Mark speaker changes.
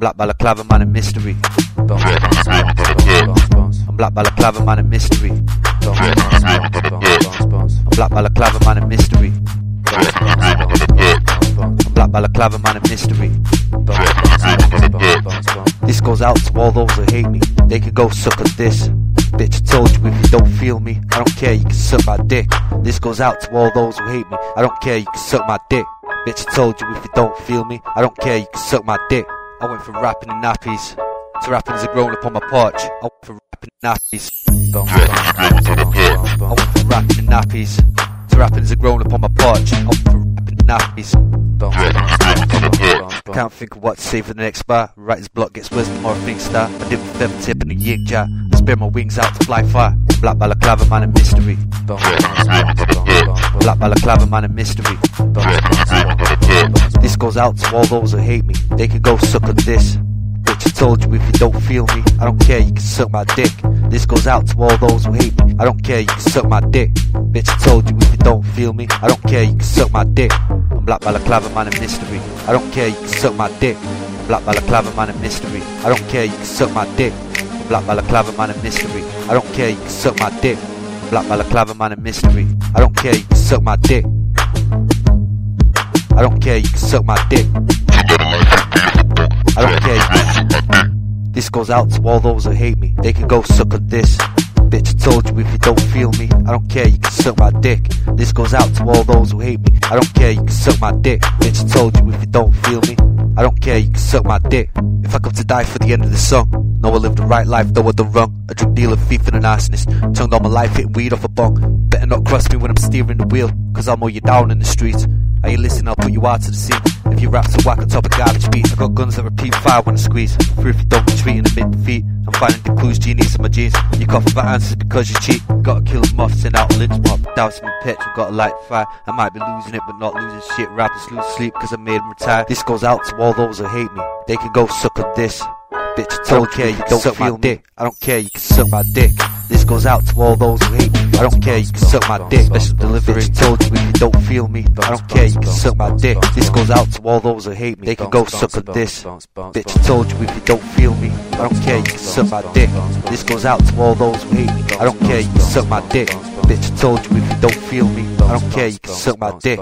Speaker 1: Black Balaclava man and mystery. Bounce, bounce, bounce, bounce, bounce. I'm Black Balaclava man and mystery. Bounce, bounce, bounce, bounce, bounce, bounce. I'm Black Balaclava man and mystery. Bounce, bounce, bounce, bounce, bounce, bounce. I'm Black Balaclava man and mystery. This goes out to all those who hate me. They can go suck at this. Bitch, I told you if you don't feel me, I don't care, you can suck my dick. This goes out to all those who hate me. I don't care, you can suck my dick. Bitch, I told you if you don't feel me, I don't care, you can suck my dick. I went from rapping in nappies to rapping as a grown up on my porch. I went from rapping in nappies. I went from rapping in nappies to rapping as a grown up on my porch. I went from rapping in nappies. Can't think of what to say for the next bar. Writer's block gets worse the more things start. I did with feather tip and a yig jar. I spread my wings out to fly far. Black balaclava man and mystery. Black balaclava man and mystery. This goes out to all those who hate me. They can go suck at this. Bitch, I told you if you don't feel me, I don't care, you can suck my dick. This goes out to all those who hate me. I don't care, you can suck my dick. Bitch, I told you if you don't feel me, I don't care, you can suck my dick. I'm Black Balaclava man and mystery. I don't care, you can suck my dick. I'm Black Balaclava man and mystery. I don't care, you can suck my dick. Black Balaclava man and mystery. I don't care, you can suck my dick. Black Balaclava man and mystery. I don't care, you can suck my dick. I don't care, you can suck my dick. I don't care. you can This goes out to all those who hate me. They can go suck on this. Bitch, I told you if you don't feel me, I don't care, you can suck my dick. This goes out to all those who hate me. I don't care, you can suck my dick. Bitch, I told you if you don't feel me, I don't care, you can suck my dick. If I come to die for the end of the song, know I lived the right life, though I done wrong. A drug dealer, thief, and an arsonist. Turned all my life, hitting weed off a bong. Better not cross me when I'm steering the wheel, cause I'll mow you down in the streets. Are you listening? I'll put you out to the scene. If you rap to whack on top of garbage beats, I got guns that repeat fire when I squeeze. Free if you don't retreat and admit defeat. I'm finding the clues, genius in my jeans. You cough about answers because you cheat. Gotta kill a moth, send out a lynch mob. Dousing me petrol, gotta light fire. I might be losing it, but not losing shit. Rappers lose sleep cause I made them retire. This goes out to all those who hate me. They can go suck on this. Bitch, I told you, you don't suck my dick. I don't care, you can suck my dick. Goes out to all those who hate me. I don't care, you can suck my dick. Special delivery. Told you if you don't feel me. I don't care, you can suck my dick. This goes out to all those who hate me. They can go suck on this. Bitch, told you if you don't feel me. I don't care, you can suck my dick. This goes out to all those who hate me. I don't care, you can suck my dick. Bitch, told you if you don't feel me. I don't care, you can suck my dick.